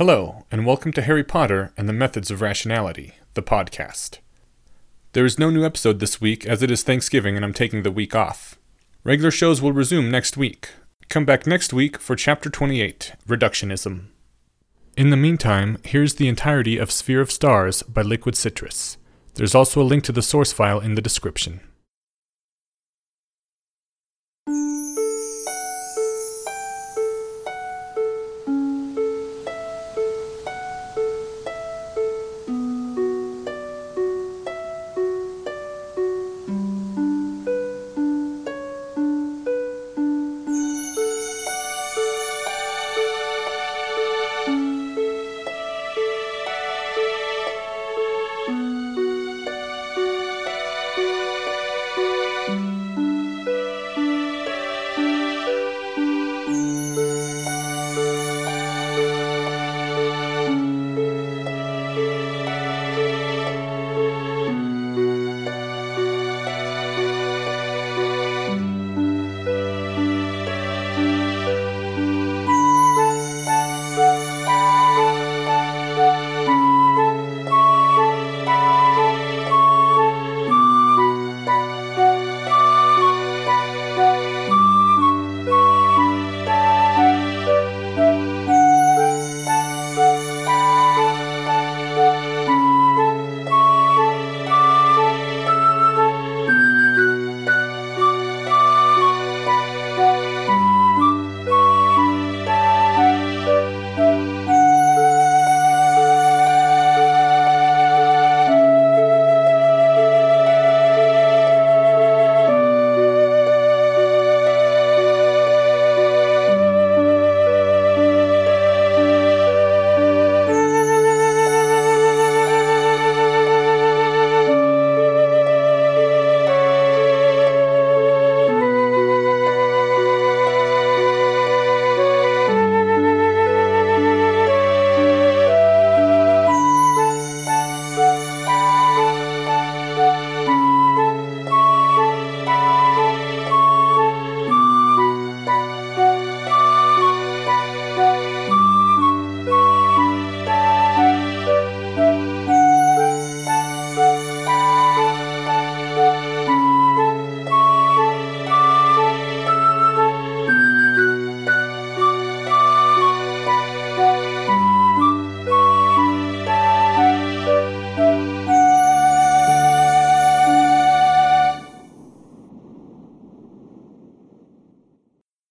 Hello, and welcome to Harry Potter and the Methods of Rationality, the podcast. There is no new episode this week as it is Thanksgiving and I'm taking the week off. Regular shows will resume next week. Come back next week for Chapter 28 Reductionism. In the meantime, here's the entirety of Sphere of Stars by Liquid Citrus. There's also a link to the source file in the description.